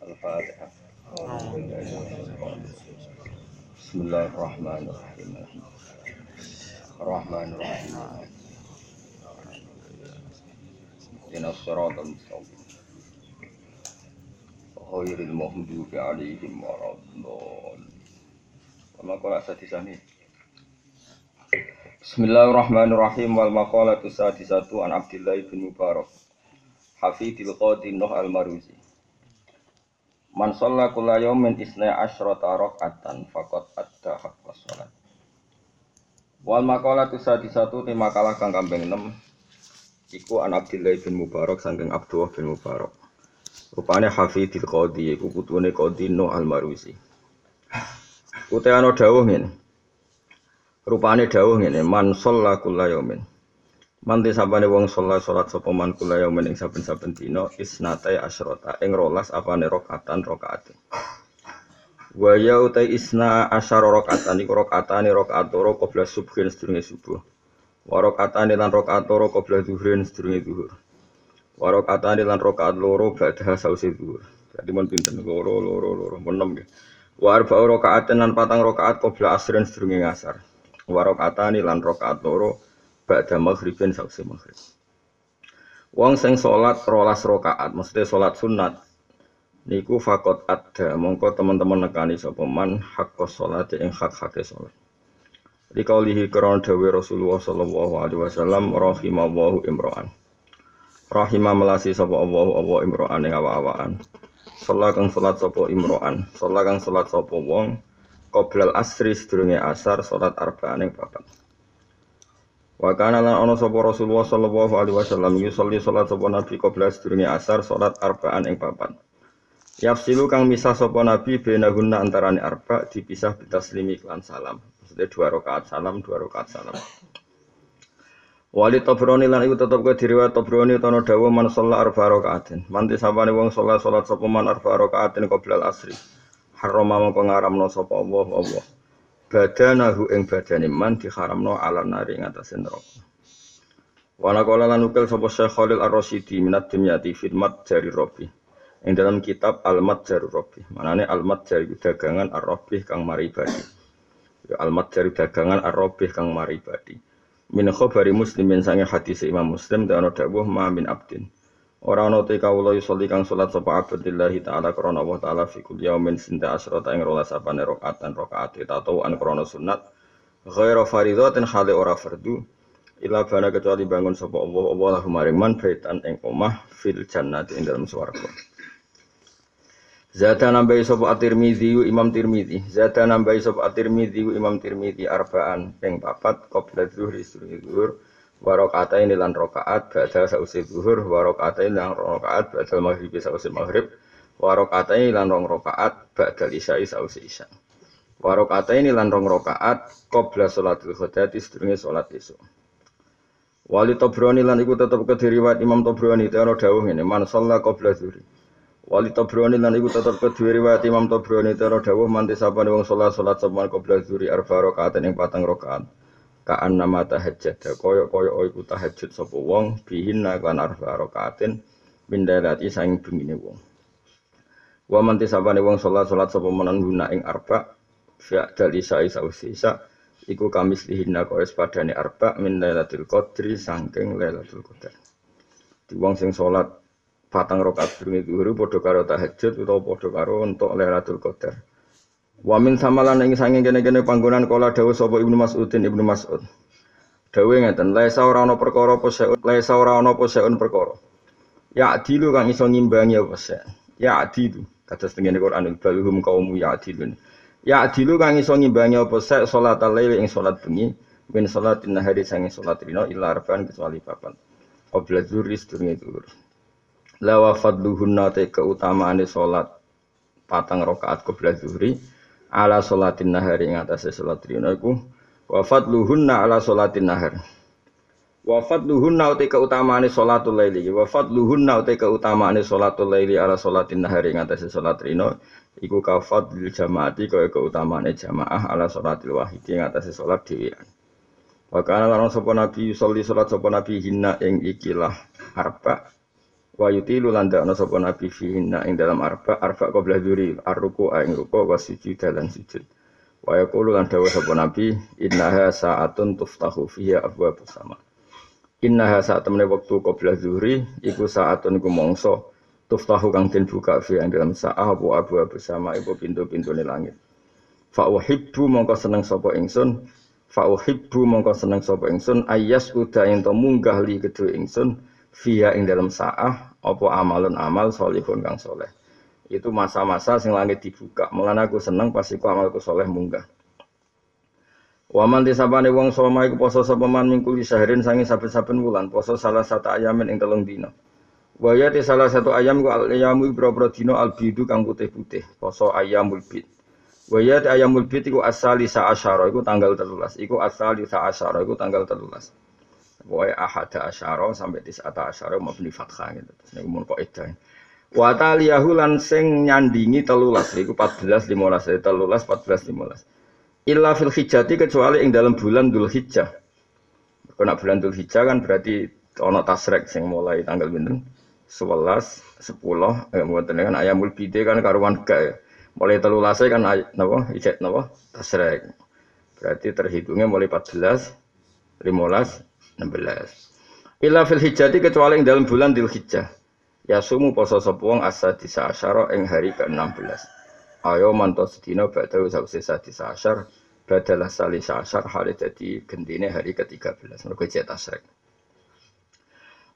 Al-Fatihah. Bismillahirrahmanirrahim. Ar-Rahmanirrahim. Ihdinas siratal mustaqim. Ghairil maghdubi 'alaihim waladdallin. Wa qala sadisani. Bismillahirrahmanirrahim wal maqalatu sadisatu an Abdullah bin Mubarak. Hafidil Qadi Nuh al-Maruzi. Man shalla kulla yawmin isna asyrata raka'atan faqad adda haqqas shalat. Wal maqalatu sadisatu te makalah kang kambing 6 iku an Abdullah bin Mubarak saking Abdullah bin Mubarak. Rupane Hafidil Qadi iku putune Qadi Nuh al-Maruzi. Uте ana dawuh ngene. Rupane dawuh ngene, man shalla kulla yawmin. Manti sabane wong sholat sholat sapa man kula yaumin ing saben-saben dina isnatai asyrota ing rolas apane rakaatan rakaat. Wa ya utai isna asyara rakaatan iku rakaatane rakaat loro qabla subhin sedurunge subuh. Wa rakaatane lan rakaat loro qabla zuhrin sedurunge zuhur. Wa rakaatane lan rakaat loro badha sause zuhur. Jadi mun pinten loro loro loro mun enem nggih. Wa arba'u rakaatin lan patang rakaat qabla asrin sedurunge ngasar. Wa rakaatane lan rakaat loro ba'da maghribin sausé maghrib. Wong sing salat rolas rakaat, mesti salat sunat. Niku fakot ada, mongko teman-teman nekani man hakka salat ing hak-hake salat. Di kaulihi kron dawe Rasulullah sallallahu alaihi wasallam rahimallahu imro'an. Rahimah melasi sapa Allah Allah imro'an ing awa-awaan. Salat kang salat sapa imro'an, salat kang salat sapa wong qoblal asri sedurunge asar salat arba'an ing papat. Wa kana lan ana sapa Rasulullah sallallahu alaihi wasallam yusolli salat sapa nabi qabla sedurunge asar salat arba'an ing papat. Yafsilu kang misah sapa nabi benahunna antarane arba dipisah bitaslimi lan salam. Maksudnya dua rakaat salam, dua rakaat salam. Wali Tabrani lan iku tetep ke diriwayat Tabrani tono dawa man sholat arba rakaatin. Manti sapane wong sholat sholat sapa man arba rakaatin qabla asri. Harama mongko ngaramno sapa Allah Allah badanahu ing badane man diharamno ala nari ing atase neraka. Wa naqala lan ukil sapa Syekh Khalil Ar-Rasyidi minat dimyati fitmat jari Rabbi. Ing dalam kitab Al-Mat Jari Rabbi. Manane Al-Mat Jari dagangan Ar-Rabbi kang mari ibadi. Ya Al-Mat Jari dagangan Ar-Rabbi kang mari ibadi. Min khabari muslimin sange hadis Imam Muslim dan ana dawuh ma min abdin. Ora ana te kawula yusolli kang salat sapa abdillahi taala krana Allah taala fi kulli yaumin sinta asrata ing rolas apane rakaatan rakaat tahu an krana sunat. Ghaira fardhatin hale ora fardu ila bana kecuali bangun sapa Allah Allah lahu maring man baitan ing omah fil jannati ing dalam swarga. Zata nambahi sapa at-Tirmidzi Imam Tirmidzi Zata nambahi sapa at-Tirmidzi Imam Tirmidzi arbaan ping papat qabla zuhri zuhur warokata ini lan rokaat ba'da sausi zuhur. Warokata ini lan rokaat ba'da maghrib sausi maghrib. Warokata ini lan rong rokaat ba'da isya'i sausi isya warokata ini lan rong rokaat qabla sholatul khudati sedurunge sholat isuk Wali Tobroni lan iku tetep kediriwat Imam Tobroni teono dawuh ngene man shalla qabla zuhri. Wali Tobroni lan iku tetep kediriwat Imam Tobroni teono dawuh manti sapane wong sholat sholat saban qabla zuhri arba rokaat ing patang rokaat kaan nama tahajud koyok koyok iku tahajud sapa wong bihin lan arba rakaatin min dalati saing bengine wong. Wa man tisabane wong salat salat sapa menan guna ing arba fi dali sai sausisa iku kamis lihinna koyo padane arba min lailatul qadri saking lailatul qadar. Di wong sing salat patang rakaat durunge zuhur padha karo tahajud utawa padha karo untuk lailatul qadar Wamin samalan ing sange kene-kene panggonan kala dawuh sapa Ibnu Mas'udin Ibnu Mas'ud. Dawuh ngeten, laisa ora ana perkara apa seun, laisa ora ana apa seun perkara. Ya adilu kang iso ngimbangi apa se. Ya adilu kados tengene Quran balhum kaum ya adilun. Ya adilu kang iso ngimbangi apa se salat lail ing salat bengi min salatin nahari sange salat rino illa arba'an kecuali papan. Qabla dzuri sedurunge dzur. La wa fadluhunna te keutamaane salat patang rakaat qabla dzuri ala sholatin nahar ing atase salat rina iku wa fadluhunna ala sholatin nahar. Wa fadluhunna uti keutamaane salatul laili wa fadluhunna uti keutamaane salatul laili ala sholatin nahar ing atase salat rina iku ka fadlil jamaati kaya keutamaane jamaah ala sholatil wahidi ing atase salat dhewean. Wa kana lan sapa nabi sholli salat sapa nabi hinna ing ikilah arba wa yutilu lan dakno sapa nabi fihinna ing dalam arba arba qabla dzuri arruku ing ruku wa sujud dan sujud. Wa yaqulu lan dawuh sapa nabi innaha sa'atun tuftahu fiha abwaabus sama. Innaha saat temene wektu qabla dzuri iku sa'atun iku mongso tuftahu kang den buka fi ing dalam sa'ah apa abu bersama iku pintu-pintune langit. Fa uhibbu mongko seneng sapa ingsun. Fa uhibbu mongko seneng sapa ingsun. Ayas uda ento munggah li kedue ingsun via ing dalam sa'ah apa amalun amal solihun kang soleh itu masa-masa sing langit dibuka mulane aku seneng pas iku amalku soleh munggah Waman disabane wong soma iku poso sapa man mingkul sahrin sangi saben-saben wulan poso salah satu ayamin ing telung dina. Wa ya salah satu ayam ku al ayamu ibro dina al bidu kang putih-putih poso ayamul bid. Wa ya ayamul bid iku asali sa asyara iku tanggal 13 iku asali sa asyara iku tanggal 13. Pokoknya ahada asyara sampai tis'ata asyara mabni fathah gitu. Terus ini mun kok edah. Wa taliyahu lan sing nyandingi telulas. Iku 14, 15. Telulas, 14, 15. Illa fil hijjati kecuali ing dalam bulan dul hijjah. Kena bulan dul hijjah kan berarti ono tasrek sing mulai tanggal binten. 11, 10, eh, mboten kan ayamul bide kan karuan gak Mulai telulasnya kan napa ijat napa tasrek. Berarti terhitungnya mulai 14, 15, 16. Ila fil hijjati kecuali yang dalam bulan dil hijjah. Ya sumu poso sepuang asa disa asyara ing hari ke-16. Ayo manto sedina badau sawise sadisa asyar badalah salisa asyar hari jadi gendine hari ke-13. Mergo cetak tasrek.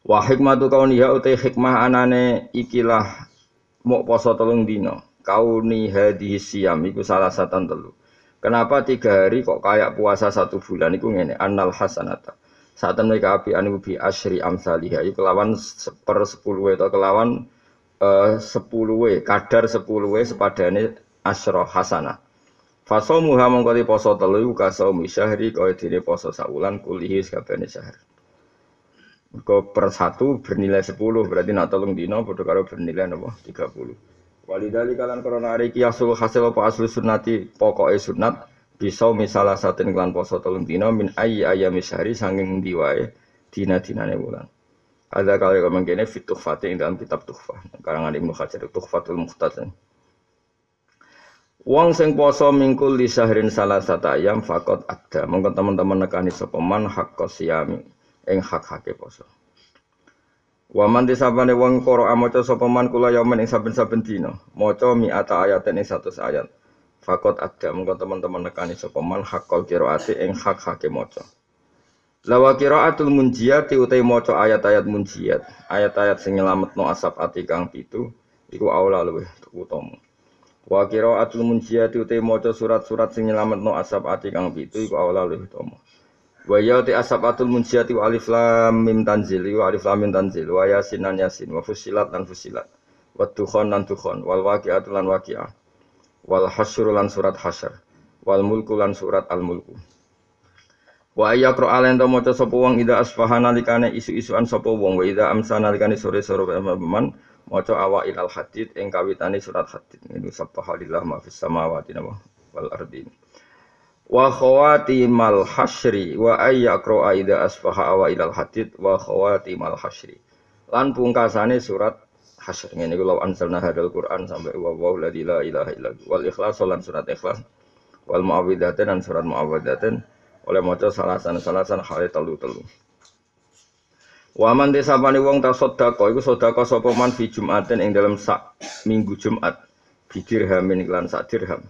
Wa hikmatu kauniha utai hikmah anane ikilah mau poso telung dino. Kauni hadhihi siyam iku salah satu telu. Kenapa tiga hari kok kayak puasa satu bulan iku ngene annal hasanata saat mereka api anu bi asri amsalihah itu kelawan per sepuluh atau kelawan uh, sepuluh w kadar sepuluh w sepadane asro hasana. Faso muha mengkoti poso telu kasau misyahri kau dini poso saulan kulihi sekabane syahr. Kau per satu bernilai sepuluh berarti nak tolong dino bodoh karo bernilai nopo? Tiga puluh. Walidali kalian korona hari kiasul hasil apa asli sunnati? Pokoknya sunat bisa misalah satu klan poso tolong dino min ayi ayam sehari sanging diwae dina dinane bulan. Ada kali kau kene fit tuhfati dalam kitab tuhfah karangan Ibnu Hajar tuhfatul muhtasin. Wong sing poso mingkul di sahrin salah satu ayam fakot ada. Mungkin teman-teman nekani sopeman hak kosiami ing hak hake poso. Waman disabane wong koro amoco sopeman kula yaman ing saben-saben. Moco mi ata ayat ing satu ayat. Fakot ada mengko teman-teman nekani sapa man hakol qiraati ing hak hake maca. Lawa qiraatul munjiyat utai maca ayat-ayat munjiyat, ayat-ayat sing nyelametno asap ati kang pitu iku aula luwih utama. Wa qiraatul munjiyat utai maca surat-surat sing nyelametno asap ati kang pitu iku aula luwih utama. Wa ya ti asabatul munjiyat wa alif lam mim tanzil wa alif lam mim tanzil wa yasin lan yasin wa fusilat lan fusilat wa dukhan lan dukhan wal waqi'atul lan waqi'ah wal hasyr lan surat hasyr wal mulku lan surat al mulku. Wa ayakro alen to maca sapa wong ida asfaha nalikane isu-isuan sapa wong. Wa ida amsa nalikane sore-sore man maca awa ilal hadid ing kawitane surat hadid. Ini subhanallah ma fis samawati wal ardi. Wa mal hasyri wa ayakro ida asfaha awa ilal hadid wa mal hasyri lan pungkasane surat hasyr ngene iku law anzalna hadal Quran sampai wa wa la ilaha illa wal ikhlas lan surat ikhlas wal muawwidzatain dan surat muawwidzatain oleh maca salasan salasan hale telu-telu Waman desapane wong ta sedekah iku sedekah sapa man fi Jumatin ing dalam sak minggu Jumat bidirhamin iklan sak dirham.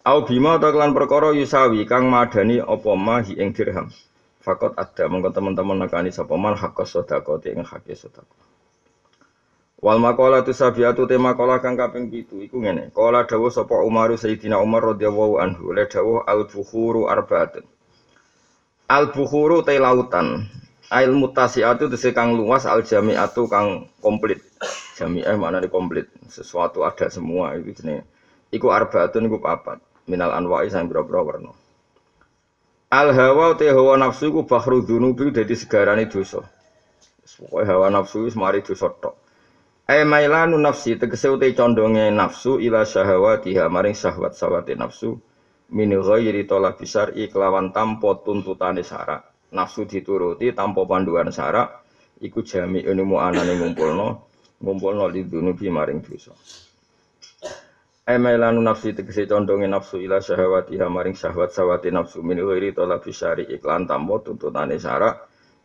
Au bima ta kelan perkara yusawi kang madani apa mahi ing dirham. Fakot ada mengko teman-teman nekani sapa man hak sedekah ing hak sedekah. Wal makola tu sabiatu tema kola kang kaping pitu iku ngene. Kola dawuh sapa Umar Sayyidina Umar radhiyallahu anhu le dawuh al bukhuru arbaatun. Al bukhuru te lautan. Ail mutasiatu tese kang luas al jami'atu kang komplit. Jami'ah mana di komplit. Sesuatu ada semua itu jenenge. Iku arbaatun iku papat. Minal anwa'i sang boro-boro warna. Al hawa te hawa nafsu iku bahru dzunubi dadi segarane dosa. Pokoke hawa nafsu wis mari dosa tok. Ai nafsi tegese uti condonge nafsu ila syahawatiha maring syahwat sawate nafsu. Min ghairi talab besar iklawan tanpa tuntutane syarak. Nafsu dituruti tanpa panduan syarak iku jami ilmu anane ngumpulno ngumpulno lidzunubi maring dosa. Emailanu nafsi tegese condonge nafsu ila syahwatiha maring syahwat sawati nafsu. Min ghairi talabi syari iklan tambo tuntutane syara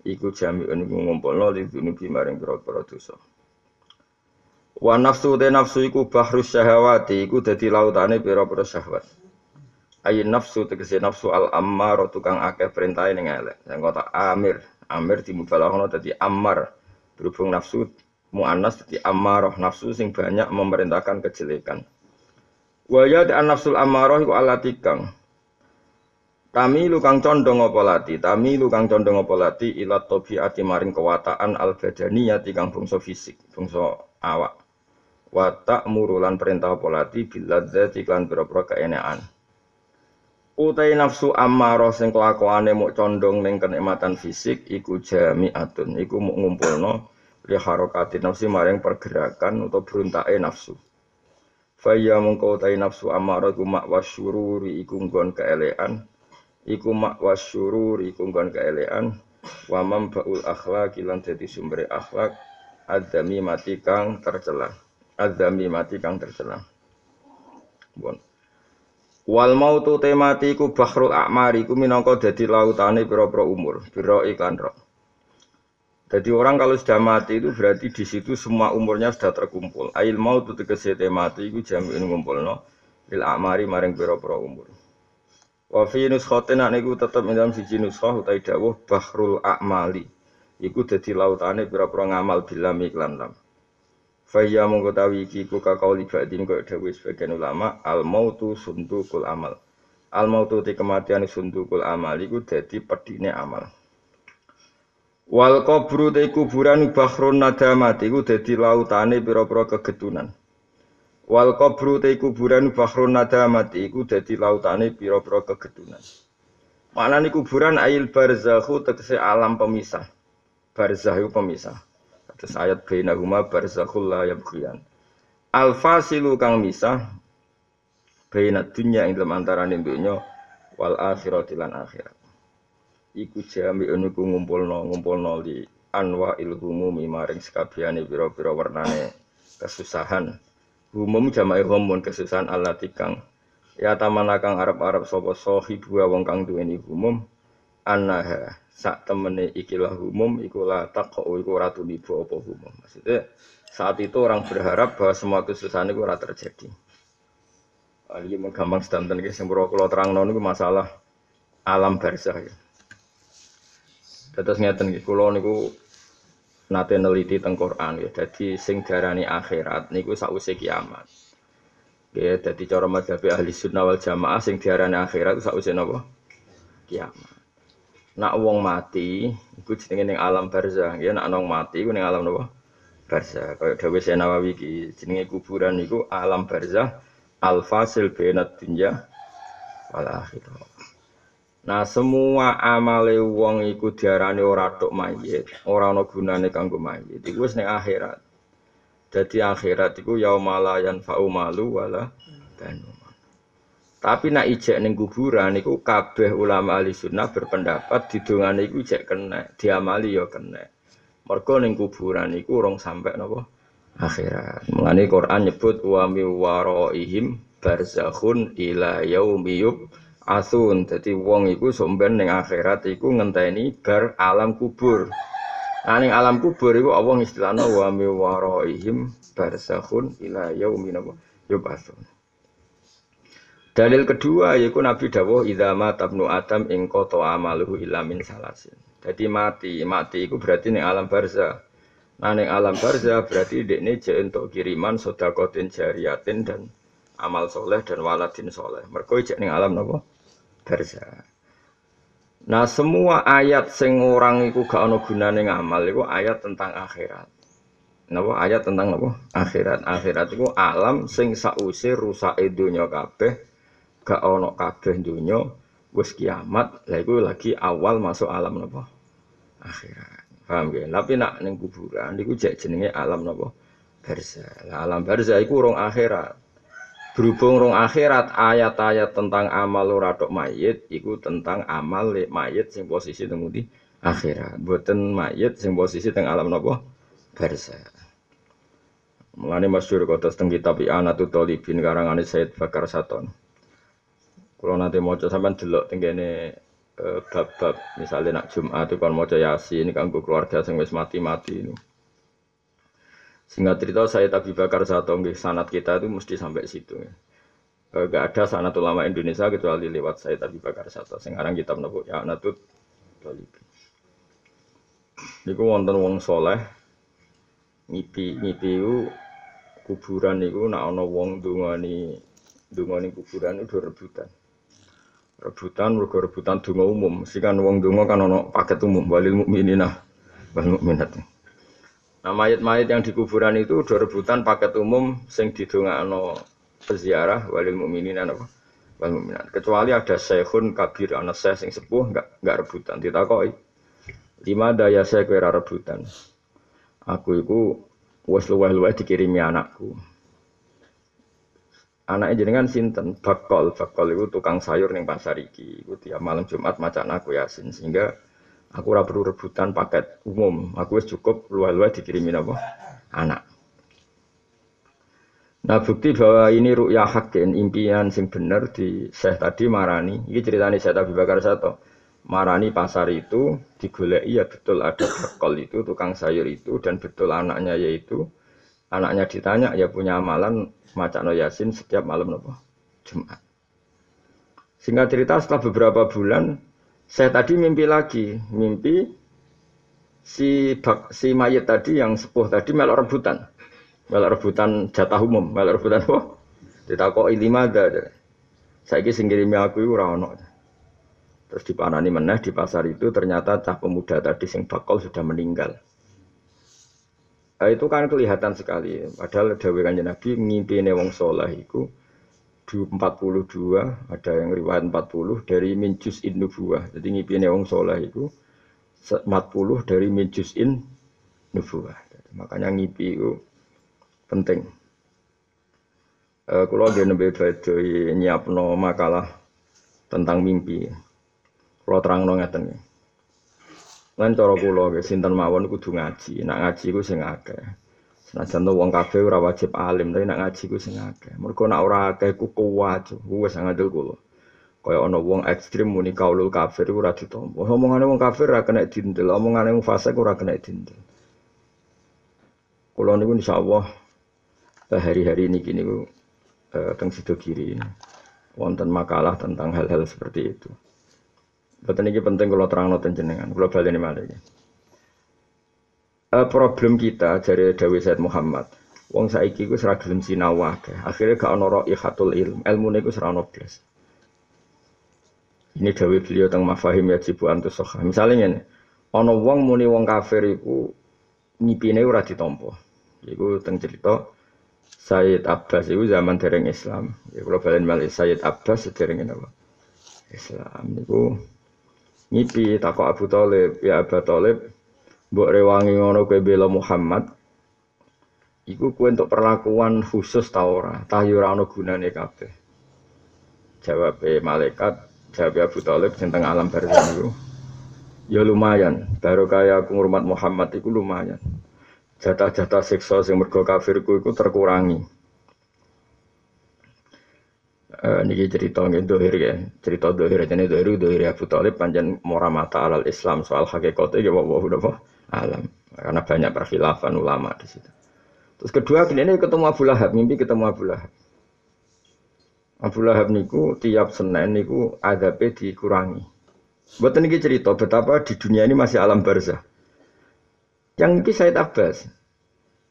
iku jami'un iku ngumpulno lidzunubi maring pira-pira dosa Wa nafsu te nafsu iku bahru syahwati iku dadi lautane pira-pira syahwat. Ayin nafsu tegese nafsu al ammar tukang akeh perintahe ning elek. Sing kota amir amir dimubalaghana dadi ammar. Berhubung nafsu muannas dadi ammarah nafsu sing banyak memerintahkan kejelekan. Waya an nafsul amarah iku alati kang. Tami lukang condong apa lati, tami lukang condong apa lati? Ila tabiati maring kewataan al badaniyati kang bangsa fisik, bangsa awak. Wa ta'murulan perintah apa lati biladzati lan pira-pira keenekan. Utai nafsu amarah sing kelakuane muk condong ning kenikmatan fisik iku jami'atun, iku muk ngumpulno li harokati nafsi maring pergerakan atau beruntake nafsu. Faya mengkau tai nafsu amarah iku mak wasyururi iku nggon keelean iku mak wasyururi iku nggon keelean wa baul akhlak lan dadi sumber akhlak adzami mati kang tercela adzami mati kang tercela bon Wal mautu temati iku bahrul akmari iku minangka dadi lautane pira-pira umur biro iklan roh jadi orang kalau sudah mati itu berarti di situ semua umurnya sudah terkumpul. Ail mau tuh tegese mati itu ini ngumpul no. Il amari maring pira-pira umur. Wa fi nuskhatin niku tetep dalam siji nuskhah utai dawuh bahrul a'mali. Iku dadi lautane pira-pira ngamal bilam iklan. Faya mongko tawi iki ku kakau libadin kaya dawuh sebagian ulama al mautu sundukul amal. Al mautu te kematian sundukul amal iku dadi pedine amal. Wal kubru te kuburan bahrun nadamat iku dadi lautane pira-pira kegetunan. Wal kubru te kuburan bahrun nadamat iku dadi lautane pira-pira kegetunan. Maknane kuburan ail barzakhu tegese alam pemisah. Barzakh pemisah. Terus ayat bainahuma barzakhul la yabghiyan. Al fasilu kang misah baina dunya ing dalam antarané dunya wal akhirati lan akhirat iku jami niku ngumpulno ngumpulno li anwa ilhumumi maring sekabehane pira-pira warnane kesusahan umum jamae humum kesusahan Allah tikang ya tamana kang arab-arab sapa sahibu wong kang duweni umum annaha sak temene ikilah umum iku la taqo iku ora tulibu apa umum maksudnya saat itu orang berharap bahwa semua kesusahan itu ora terjadi ini gampang sedanten ki sing kula terangno niku masalah alam barzah ya. Terus ngeten nggih, kula niku nate neliti teng Quran ya. Dadi sing darani akhirat niku sakwise kiamat. Ya, dadi cara madzhab ahli sunnah wal jamaah sing diarani akhirat sakwise napa? Kiamat. Nak wong mati iku jenenge ning alam barzah, ya nak nong mati iku ning alam napa? Barzah. Kaya dawuh Nawawi iki jenenge kuburan niku alam barzah al fasil bainad dunya wal akhirah. Nah semua amale wong iku diarani ora tok mayit, ora ana gunane kanggo mayit. Iku wis ning akhirat. Dadi akhirat iku yaumalayan fa'u malu wala banu. Tapi nak ijek ning kuburan iku kabeh ulama ahli sunnah berpendapat didongane iku ijek kena, diamali ya kena. Mergo ning kuburan iku urung sampe napa? Akhirat. Mulane Quran nyebut wa mi waraihim barzakhun ila yaumi asun jadi wong iku somben ning akhirat iku ngenteni bar alam kubur. Nah ning alam kubur iku Allah istilahna wa mi waraihim barzakhun ila yaumin yubasun Dalil kedua yaitu Nabi dawuh idza matabnu adam ing qata amaluhu illa min salasin. Jadi mati, mati itu berarti ning alam barzah. Nah ning alam barzah berarti dekne jek untuk kiriman sedekatin jariyatin dan amal soleh dan waladin soleh. Mergo jek ning alam napa? barza. Nah semua ayat sing orang iku gak ono gunane ngamal iku ayat tentang akhirat. Napa ayat tentang napa? Akhirat. Akhirat iku alam sing sause rusak donya kabeh, gak ono kabeh donya, wis kiamat, lha iku lagi awal masuk alam napa? Akhirat. Paham ya? Tapi nak ning kuburan niku jek jenenge alam napa? Barza. Lah alam barza iku urung akhirat. Berhubung rong akhirat ayat-ayat tentang amal ora tok mayit iku tentang amal lek mayit sing posisi teng akhirat. Boten mayit sing posisi teng alam napa? Barza. Mulane masyhur kota teng kitab I'anatul Talibin karangane Said Bakar Saton. Kalau nanti mau sampean delok tenggene eh, bab-bab misalnya nak Jumat itu kan mau Yasin kanggo keluarga sing wis mati-mati ini. Singkat cerita saya Abi Bakar satu nggih sanat kita itu mesti sampai situ. Ya. Gak ada sanat ulama Indonesia kecuali lewat saya Abi Bakar satu. Sekarang kitab nopo ya Natut Talibin. Niku wonten wong soleh ngipi ngipi kuburan niku nak ana wong dungani dungani kuburan itu rebutan. Rebutan mergo rebutan donga umum. Mesti kan wong donga kan ana paket umum walil mukminina wal mukminat. Nah mayat-mayat yang di kuburan itu udah rebutan paket umum sing didongakno peziarah walil mukminina apa? Wal mukminat. Kecuali ada syekhun kabir ana syekh sing sepuh enggak enggak rebutan ditakoki. Lima daya saya kira rebutan. Aku itu wes luweh-luweh dikirimi anakku. Anaknya jenengan sinten bakol, bakol itu tukang sayur ning pasar iki. Iku tiap malam Jumat macan aku yasin sehingga aku ora perlu rebutan paket umum. Aku wis cukup luweh-luweh dikirimi apa? Anak. Nah bukti bahwa ini ru'ya hakin, impian sing bener di Syekh tadi marani. Ini ceritanya Syekh Abi Bakar Sato. Marani pasar itu digoleki ya betul ada bekol itu tukang sayur itu dan betul anaknya yaitu anaknya ditanya ya punya amalan no yasin setiap malam nopo Jumat. Singkat cerita setelah beberapa bulan saya tadi mimpi lagi, mimpi si bak, si mayat tadi yang sepuh tadi melok rebutan. Melok rebutan jatah umum, melok rebutan apa? Ditakoki lima ada. Saya sing ngirimi aku ora ono. Terus dipanani meneh di pasar itu ternyata cah pemuda tadi sing bakal sudah meninggal. Nah, itu kan kelihatan sekali. Padahal dawe kanjeng Nabi ngimpi wong soleh itu 42 ada yang riwayat 40 dari minjus in nubuah. Jadi ngimpi wong soleh itu 40 dari minjus in nubuah. Makanya ngipi itu penting. Uh, kalau dia nembe badai nyiapno makalah tentang mimpi. Kalau terang no ngeten. Lan cara kula sinten mawon kudu ngaji. Nak ngaji ku sing akeh. Senajan to wong kabeh ora wajib alim, tapi nak ngaji ku sing akeh. Mergo nak ora akeh ku kuwat, wis ngandel kula. Kaya ana wong ekstrim muni kaulul kafir ora ditampa. Omongane wong kafir ora kena dindel, omongane wong fasik ora kena dindel. Kula niku insyaallah hari-hari ini gini ku eh, teng sido kiri wonten makalah tentang hal-hal seperti itu. Betul ini penting kalau terang noten jenengan, kalau balik ini malah ini. Uh, problem kita dari Dawi Said Muhammad, wong saiki ku seragam sinau Akhirnya gak ono ikhatul ilm, ilmu niku serano blas. Ini Dawi beliau tentang mafahim ya jibu antus soha. Misalnya ini, ono wong muni wong kafir iku ngipine ora ditampa. Iku teng cerita Sayyid Abbas itu zaman dereng Islam. Ya kalau balen malih Sayyid Abbas sedereng apa? Islam niku ngipi takok Abu Thalib ya Abu Thalib mbok rewangi ngono kowe bela Muhammad. Iku kowe untuk perlakuan khusus ta ora? Ta yo ora ono gunane kabeh. Jawab malaikat jawab Abu Thalib tentang alam barzah itu ya lumayan baru kaya aku ngurmat Muhammad itu lumayan. Jatah-jatah siksa sing mergo kafirku itu terkurangi Uh, niki cerita nggih dohir ya. Cerita dohir jane dohir dohir Abu Thalib panjang mora mata alal Islam soal hakikate ya wa udah alam. Karena banyak perkhilafan ulama di situ. Terus kedua ini ketemu Abu Lahab, mimpi ketemu Abu Lahab. Abu Lahab niku tiap Senin niku adabe dikurangi. Buat ini cerita betapa di dunia ini masih alam barzah. Yang ini saya Abbas.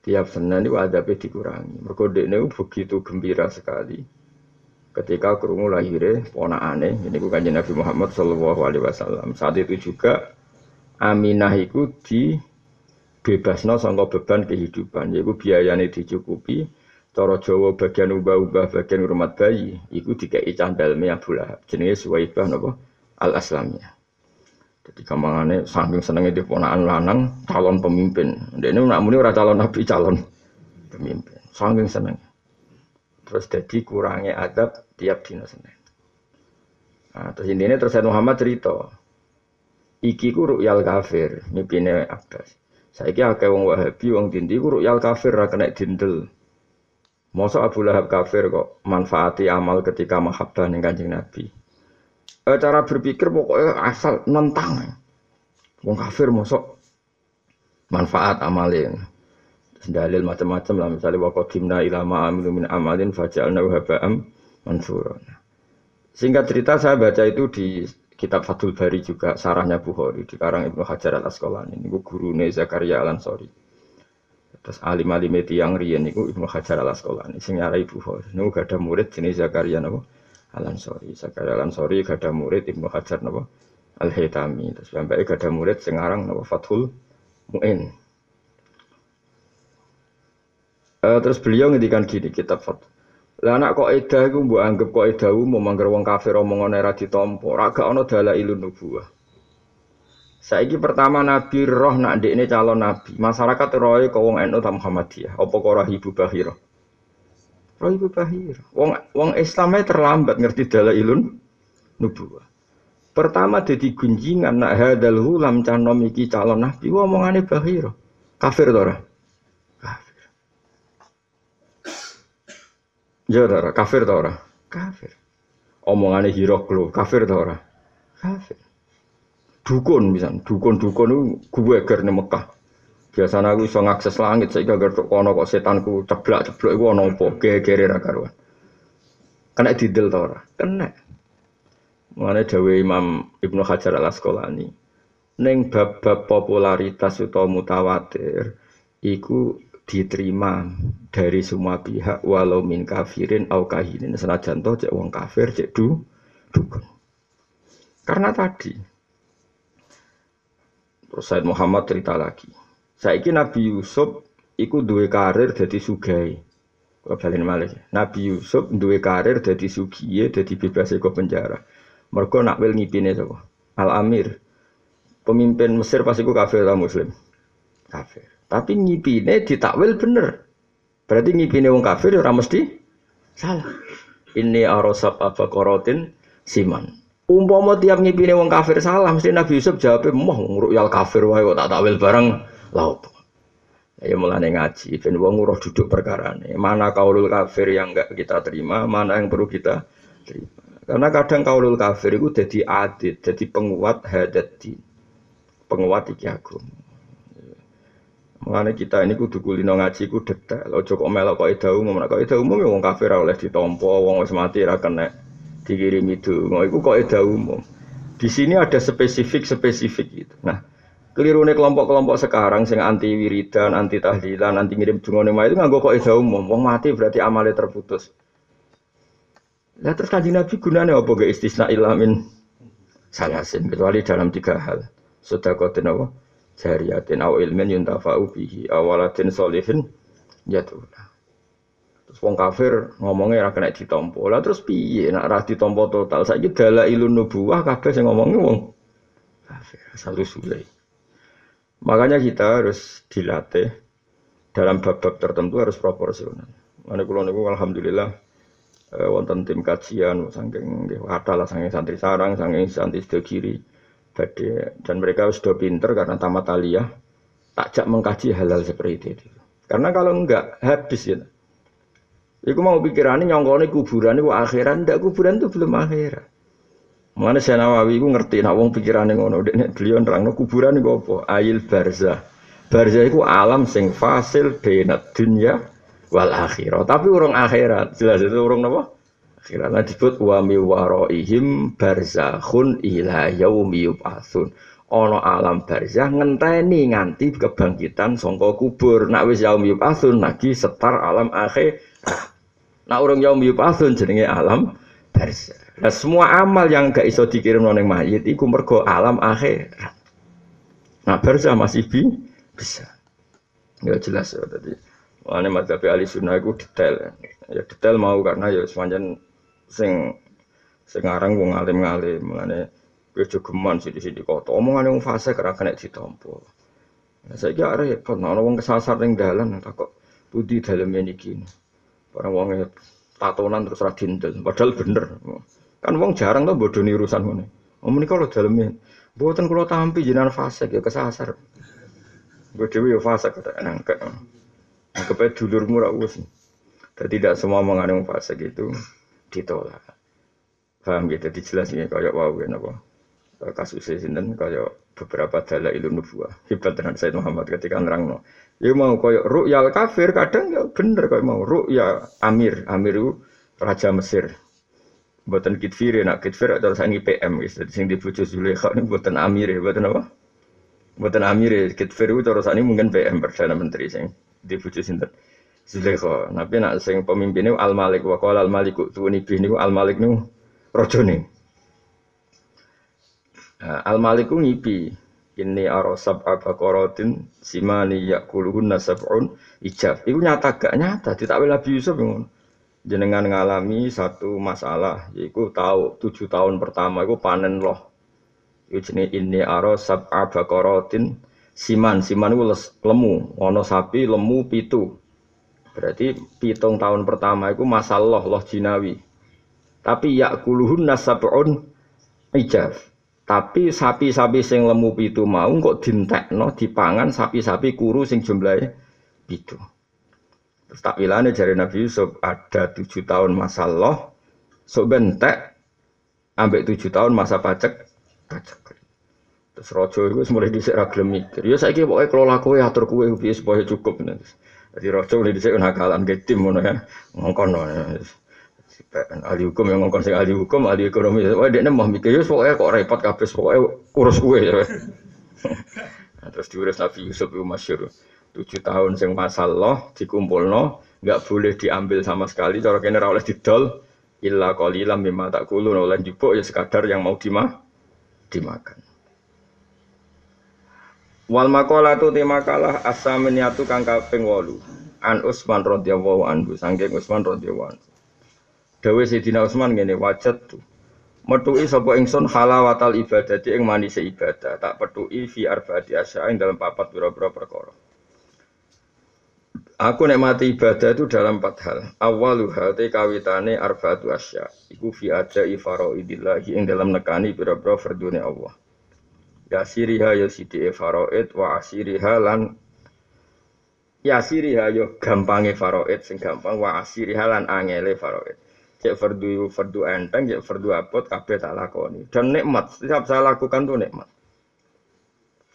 Tiap Senin niku adabe dikurangi. Mergo begitu gembira sekali ketika kerungu lahirnya aneh ini bukan Nabi Muhammad Shallallahu Alaihi Wasallam. Saat itu juga Aminah itu di bebasno sangka beban kehidupan yaitu biayanya dicukupi cara Jawa bagian ubah-ubah bagian rumah bayi itu dikai candalme Abu Lahab jenenge Suwaibah napa? Al Aslamiyah jadi kamangane saking senengnya di ponaan lanang calon pemimpin. Ini nak muni ora calon nabi calon pemimpin. Saking seneng terus jadi kurangnya adab tiap dino Senin. Nah, terus ini terus Muhammad cerita, iki ku ru'yal kafir, mimpine Abbas. Saiki akeh wong Wahabi wong dindi ku ru'yal kafir ra kena dindel. Masa Abu Lahab kafir kok manfaati amal ketika mahabbah ning Kanjeng Nabi. E, cara berpikir pokoknya asal nentang. Wong kafir mosok manfaat amalin. Dalil macam-macam lah misalnya wa qadimna ila ma amilu min amalin faj'alna haba'am mansura. Singkat cerita saya baca itu di kitab Fathul Bari juga sarahnya Bukhari di karang Ibnu Hajar Al Asqalani ini gurune Zakaria Al Ansori. Terus alim alim yang rian niku Ibnu Hajar Al Asqalani sing nyarai Bukhari. Niku gak ada murid jenis Zakaria napa Al Ansori. Zakaria Al Ansori gak murid Ibnu Hajar napa Al Haytami. Terus sampai gak ada murid sing aran napa Fathul Muin. Uh, terus beliau ngendikan gini kitab Fathul lah anak kok edah iku mbok anggap kok edah umum mangger wong kafir omongane ra ditampa, ra gak ana dalailun nubuwah. Saiki pertama Nabi roh nak ndekne calon nabi. Masyarakat roe kok wong NU ta Muhammadiyah, apa kok roh Ibu Bahira? Roh Ibu Bahira. Wong wong Islamnya terlambat ngerti dalailun nubuwah. Pertama jadi gunjingan nak hadal hulam canom iki calon nabi, omongane Bahira. Kafir to ora? Ya ora, kafir ta ora? Kafir. Omongane Hiroklo, kafir ta ora? Kafir. Dukun misalnya, dukun-dukun itu gue ger Mekah. Biasanya aku bisa ngakses langit, saya gak ngerti kono kok setanku ceblak-ceblok itu ono apa, gegere ra karuan. Kena didel ta ora? Kena. Mengenai dawe Imam Ibnu Hajar al Asqalani, neng bab-bab popularitas utawa mutawatir, iku diterima dari semua pihak walau min kafirin au kahinin. Senajan toh cek wong kafir cek du dukun. Karena tadi terus Said Muhammad cerita lagi saiki Nabi Yusuf iku duwe karir jadi sugai. Balen malih? Nabi Yusuf duwe karir jadi sugiye jadi bebas ke penjara. Mereka nak wel ngipine sapa? Al Amir. Pemimpin Mesir pasti ku kafir atau muslim? Kafir tapi ngipine ditakwil bener. Berarti ngipine wong kafir ora mesti salah. Ini arosab apa korotin siman. Umpama tiap ngipine wong kafir salah, mesti Nabi Yusuf jawabnya, moh ngruyal kafir wae kok tak takwil bareng laut. Ya mulane ngaji, ben wong nguruh duduk perkara ini. Mana kaulul kafir yang enggak kita terima, mana yang perlu kita terima. Karena kadang kaulul kafir itu jadi adit, jadi penguat hadat penguat iki agama. Mengenai kita ini kudu kulino ngaji ku detail. Ojo kok melok kok ida umum. Kok ida umum ya wong kafir oleh ditompo, wong wis mati ra kena dikirim itu. Ngo iku kok ida umum. Di sini ada spesifik-spesifik gitu. Nah, kelirune kelompok-kelompok sekarang sing anti wiridan, anti tahlilan, anti ngirim dungane itu nganggo kok ida umum. Wong mati berarti amalnya terputus. Lah terus kanjeng Nabi gunane apa ge istisna ilamin salasin kecuali dalam tiga hal. Kau apa? Jariyatin aw ilmin yuntafa'u bihi awalatin solihin yatuna terus wong kafir ngomongnya ra kena ditompo. Lah terus piye? Nak ra ditompo total? Saiki ilun nubuwah kabeh sing ngomongnya wong kafir satu sulai makanya kita harus dilatih dalam bab-bab tertentu harus proporsional. Mana kula niku alhamdulillah eh, wonten tim kajian saking nggih lah saking santri sarang saking santri sedekiri badai dan mereka sudah pinter karena tamat aliyah takjak mengkaji halal seperti itu. Karena kalau enggak habis ya. Iku mau pikirannya nyongkone kuburan itu akhiran, ndak kuburan itu belum akhirat. Mana saya Nawawi itu ngerti nak wong pikirannya ngono, dek beliau nerang kuburan itu apa? Ail barza. Barza itu alam sing fasil benat dunia wal akhirat. Tapi orang akhirat, jelas itu orang apa? Karena disebut wa mi waraihim barzakhun ila yaumi yub'atsun. Ana alam barzah ngenteni nganti kebangkitan sangka kubur. Nak wis yaumi yub'atsun lagi setar alam akhir. Nak urung yaumi yub'atsun jenenge alam barzah. Nah, semua amal yang gak iso dikirim nang mayit iku mergo alam akhir. Nah, barzah masih bi bisa. Ya jelas ya tadi. Mana madzhab ahli sunnah itu detail. Ya detail mau karena ya sepanjang sing sekarang wong alim-alim. Mengenai bejo geman sini kota omongan yang fase karena kena ditompo saya kira repot. Nah wong kesasar yang dalan takut budi dalam ini gini para wong tatonan terus radindel padahal bener. Kan wong jarang tuh bodoh urusan ini om ini kalau dalamnya buatan kalau tampi jinan fase ya kesasar. Gue dewi ya fase kata nangkep. Nangkep dulur murah us Dan tidak semua mengandung fase gitu ditolak. Paham gitu, dijelasin kayak wow ya apa kasusnya sinten kayak beberapa dalil ilmu nubuah hebat dengan Said Muhammad ketika nerang no. Ya mau kayak ru'ya kafir kadang ya bener kayak mau ru'ya Amir, Amir raja Mesir. Buatan kitfir nak kitfir atau saya PM gitu. Sing dibujuk Zulaikha ini buatan Amir, buatan apa? Buatan Amir, kitfir itu terus ini mungkin PM perdana menteri sing dibujuk sinten. Zulaikha. Tapi nak sing pemimpinnya Al Malik wa Al Malik tuh ini Al Malik nih rojone. Nah, Al Maliku ngipi ini arosab abakorotin simani yakuluhun nasabun ijab. Itu nyata gak nyata. Tidak Nabi Yusuf yang jenengan ngalami satu masalah. Yaitu tahu tujuh tahun pertama itu panen loh. Itu jenis ini arosab abakorotin siman. Siman itu lemu. Ono sapi lemu pitu. Berarti pitung tahun pertama itu masalah loh jinawi. Tapi yakuluhun nasabun ijab. Tapi sapi-sapi sing lemu pitu mau kok dintekno dipangan sapi-sapi kuru sing jumlahnya pitu. Terus takwilane jari Nabi Yusuf ada tujuh tahun masa loh, so bentek, ambek tujuh tahun masa pajak, pajak. Terus rojo itu mulai disik ragilem mikir. Ya saya kira pokoknya kelola kue atur kue supaya cukup. Jadi rojo mulai disik nakalan ke tim mana ya, ngongkon. ahli hukum yang ngomong ahli hukum, ahli ekonomi. Wah, dia mau mikir, ya pokoknya kok repot kabeh, pokoknya urus gue ya. nah, terus diurus Nabi Yusuf itu masyur. Tujuh tahun sing masalah dikumpul no, nggak boleh diambil sama sekali. Cara kene oleh didol, illa qalilam mimma takulu oleh jupuk ya sekadar yang mau dimah dimakan. Wal makola tu tema kalah asameniatu kang kaping 8. An Usman radhiyallahu anhu saking Usman radhiyallahu anhu. Dawe Sayyidina Utsman ngene wajat tu. Metuki sapa ingsun halawatal ibadati ing manise ibadah, tak petuki fi arbaati asya ing dalam papat pira-pira perkara. Aku nek mati ibadah itu dalam empat hal. Awaluha te kawitane arbaatu asya. Iku fi ada ifaraidillah ing dalam nekani pira-pira fardune Allah. Yasiriha ya sidi faraid wa asiriha lan Yasiriha yo gampange faraid sing gampang wa asiriha lan angele faraid cek fardu fardu enteng, cek fardu abot kabeh tak lakoni. Dan nikmat, setiap saya lakukan tuh nikmat.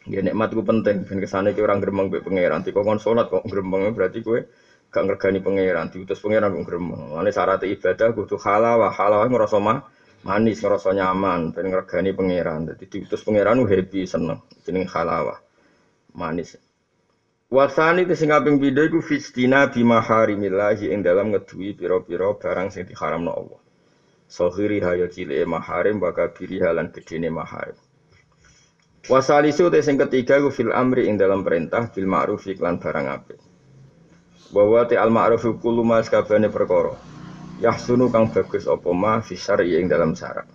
Ya nikmat itu penting, ben ke sana ki orang gremeng be pangeran. Tiko kon salat kok gremeng berarti kowe gak ngergani pangeran, diutus pangeran kok gremeng. Mane syarat ibadah kudu halal, halal ngrasa mah manis, ngerasa nyaman, ben ngergani pangeran. Dadi diutus pangeran happy seneng, jeneng halal. Manis. Wasani itu sing kaping pindho iku fistina bimaharimillahi ing dalam ngedui pira-pira barang sing diharamno Allah. Sohiri hayo cile maharim baka biri halan gedene maharim. Wasalisu te sing ketiga ku fil amri ing dalam perintah bil ma'ruf iklan barang apik. Bahwa te al ma'ruf kullu mas kabane perkara. Yahsunu kang bagus apa ma fi syar'i ing dalam syarat.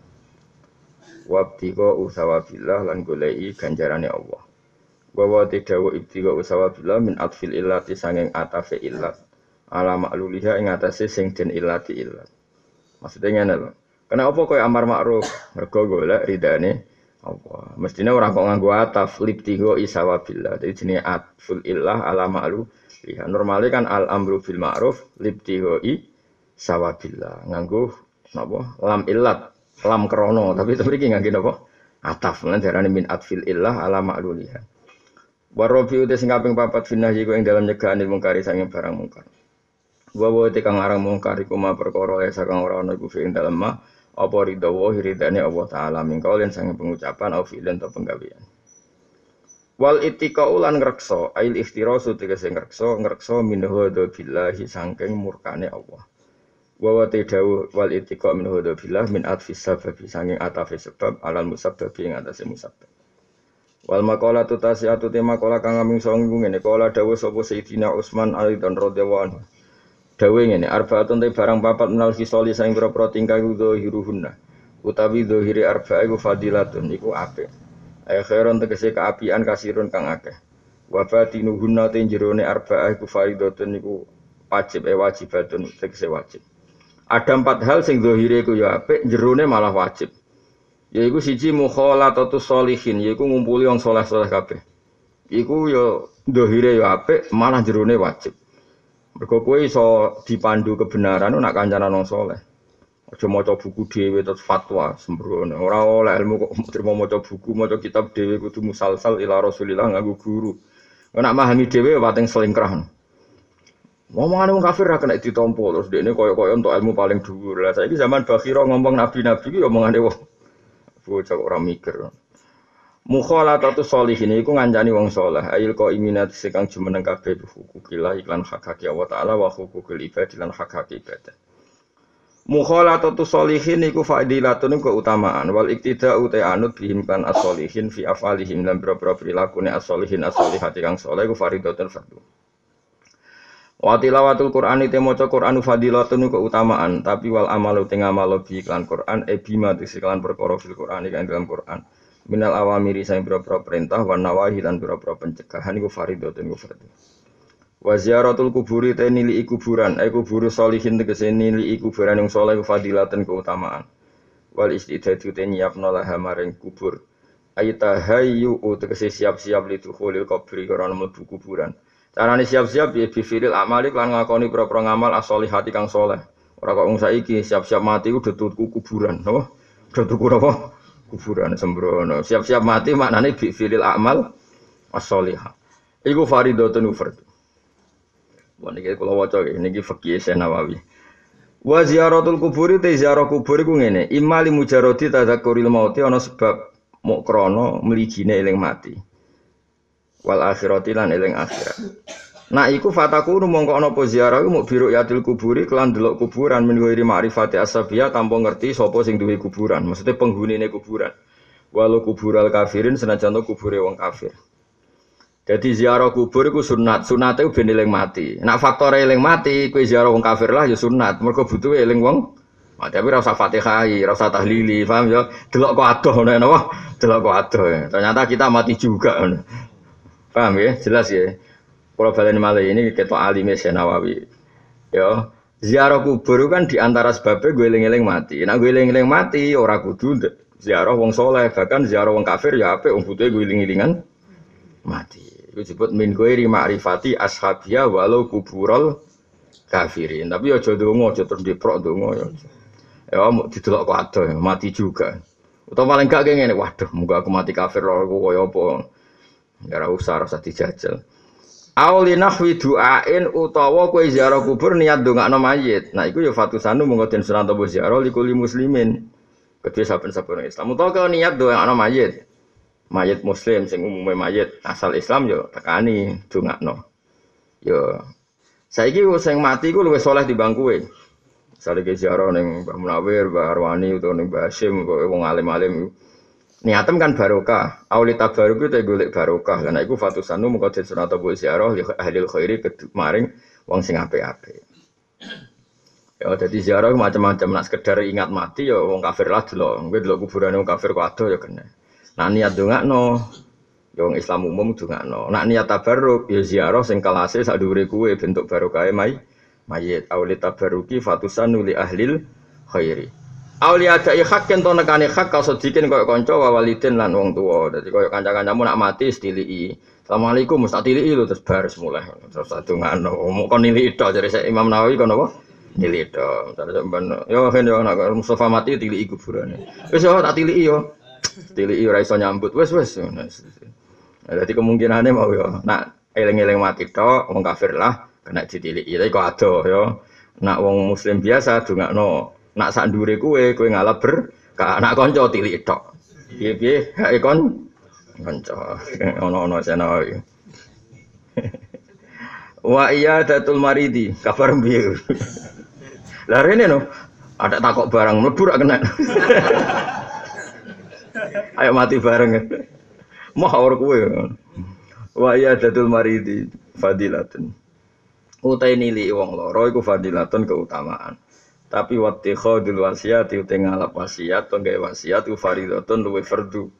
Wabtiqa usawabillah lan golei ganjarane Allah. Bahwa tidak wa ibtiga usawa bila min atfil illati sanging atafe illat. Ala makluliha ing atase sing den illati illat. Maksudnya ngene lho. Kenapa koyo amar makruf mergo golek ridane apa mestine ora kok nganggo ataf libtigo isawa bila jadi jenenge atful illah ala makluliha normalnya kan al amru fil ma'ruf libtigo i sawabillah nganggo napa? Lam illat lam krono. Tapi tapi iki nganggo napa? Ataf. Lan min atfil illah ala makluliha Warobi udah sing kaping papat finah jiku yang dalam nyegahan ilmu kari sanging barang mungkar. Wa wa te kang arang mungkar iku ma perkara ya sakang ora ana iku fi'in dalem ma. Apa ridha wa ridane Allah taala min kaulin sanging pengucapan au fi'lan atau penggawean. Wal itika ulan ngrekso ail ikhtirasu tegese ngrekso ngrekso min hada billahi sangking murkane Allah. Wa wa te wal itika min hada billah min atfis sababi sanging atafi sebab alal musabbabi ing atase musabbab. Wal makola tu tasiatu tema kola kang aming song ngene kola dawu sapa Sayyidina Utsman dan radhiyallahu anhu. Dawe ngene arbaatun te barang papat menal kisoli saing pira-pira tingkah kudu hiruhunna. Utawi dzahiri arba'a iku fadilatun iku apik. Ay khairon tegese kaapian kasirun kang akeh. Wa batinuhunna te jerone iku faidatun iku wajib eh wajibatun tegese wajib. Ada empat hal sing dzahire iku ya apik, jerone malah wajib. Yaiku siji mukhalatatus sholihin, yaiku ngumpuli wong saleh-saleh kabeh. Iku ya dohire ya apik, malah jerone wajib. Mergo kowe iso dipandu kebenaran nak kancanan wong saleh. Aja maca buku dhewe terus fatwa sembrono. Ora oleh ilmu kok terima maca buku, maca kitab dhewe kudu musalsal ila Rasulillah nganggo guru. Nek memahami dhewe pating selingkrah. Ngomongan wong kafir ra kena ditampa terus dekne koyo-koyo untuk ilmu paling dhuwur. Lah saiki zaman bakhira ngomong nabi-nabi ki omongane wong bocah ora mikir. Mukhalatatu sholihin iku ngancani wong saleh. Ail kok iminat sekang jumeneng kabeh hukukillah iklan hak hak Allah taala wa hukukul ibad lan hak hak ibadah. Mukhalatatu sholihin iku fadilatun keutamaan wal iktida uta anut kan as-sholihin fi afalihim lan boro-boro prilakune as-sholihin as-sholihati kang saleh iku faridatun fardu. Wa tilawatul Qur'an itu maca Qur'anu fadilatun keutamaan tapi wal amalu teng amal bi iklan Qur'an e bima tiklan perkara fil Qur'an kan dalam Qur'an. Minal awamiri sang pira-pira perintah wan nawahi lan pira-pira pencegahan iku fardhatun iku fardhu. Wa ziyaratul kuburi te nili kuburan ai kuburu solihin tegese nili kuburan yang saleh fadilatun keutamaan. Wal istidadu te nyiapno laha maring kubur. Ay tahayyu tegese siap-siap li dukhulil kubri karena mlebu kuburan carane siap-siap ya bifiril amali lan ngakoni pira-pira ngamal as-solihati kang saleh ora kok wong saiki siap-siap mati udah tuku kuburan napa udah tuku napa kuburan sembrono. Siap-siap mati maknane bi filil amal as-sholihah. Iku faridatun fardhu. Wah niki kula waca niki fikih Nawawi. Wa ziyaratul kuburi te ziarah kubur iku ngene, imma li mujarradi tadzakuril mauti ana sebab mok krana mligine eling mati. Wal akhirati lan eling akhirat. Nah iku fataku mongko ana apa ziarah iku biru yatil kuburi kelan delok kuburan min ghairi ma'rifati asabiyah tanpa ngerti sapa sing duwe kuburan. Maksudnya penghunine kuburan. Walau kubural kafirin senajan to kubure wong kafir. Jadi ziarah kubur iku sunat. Sunate ben eling mati. Nak faktore eling mati kowe ziarah wong kafir lah ya sunat. Mergo butuh eling wong mati. Tapi ora usah Fatihah, ora usah tahlili, paham ya? Delok kok adoh ngono napa? Delok kok adoh. Ternyata kita mati juga. Paham ya? Jelas ya. Kalau balen malah ini kita alime Nawawi. Ya, ziarah kubur kan di antara sebabnya gue eling-eling mati. Nah gue eling-eling mati orang kudu ziarah wong soleh bahkan ziarah wong kafir ya apa wong butuh gue eling-elingan mati. Itu disebut min gue rifati ashabia walau kuburol kafirin. Tapi ya jodoh ngojo terus diprok dongo ya. Ya didelok kok mati juga. Atau paling gak kayak gini, waduh, muka aku mati kafir loh, aku koyo apa. Ya usah rasa dijajal. Auli nahwi du'ain utawa kowe ziarah kubur niat ndongakno mayit. Nah iku ya fatusanu monggo den sunan tobo ziarah likuli muslimin. Kedua saben-saben Islam utawa kowe niat ndongakno mayit. Mayit muslim sing umume mayit asal Islam yo tekani ndongakno. Yo saiki sing mati ku luwih saleh timbang kowe. Misale ke ziarah ning Mbah Munawir, Mbah Arwani utawa ning Mbah Hasyim kok wong alim-alim niatem kan barokah. Auli tabaruk itu golek barokah. Karena itu fatusanu muka den sunat bu ziarah li ahli khairi maring wong sing apik-apik. Ya jadi ziarah macam-macam nak sekedar ingat mati ya wong kafir lah dulu. Gue dulu kuburan wong kafir kok ado ya kena. Nah niat no, ya Islam umum no. Nak niat tabaruk ya ziarah sing kalase sak dhuwure kuwe bentuk barokah mai mayit. Auli tabaruki fatusanu li ahlil khairi. Aulia ada hak yang to hak kau sedikin kau konco walidin lan wong tua. Jadi kau kanca-kancamu nak mati stili Assalamualaikum mesti tilii lu terus bar semula. Terus satu ngano mau kon itu jadi saya Imam Nawawi kon apa? Nili itu. Terus sampean yo kan yo nak Mustafa mati tilii kuburan. Wis yo tak tilii yo. Tilii ora iso nyambut. Wis wis. Jadi kemungkinannya mau yo nak eling-eling mati tok wong kafir lah kena ditilii. Tapi kok ado yo. Nak wong muslim biasa dongakno Nak sak ndure kowe, kowe ngalap ber, ka anak kanca tilik tok. Piye-piye hake kon kanca. Ono-ono senawi. Wa iya datul maridi, kabar piye? Lah rene no, ada takok barang mlebu rak kena. Ayo mati bareng. Mau ora kowe. Wa iya datul maridi fadilatun. Utai nili wong loro iku fadilatun keutamaan. Tapi waktu khodul wasiat itu ngalap wasiat, tonggai wasiat itu faridatun luwe fardu.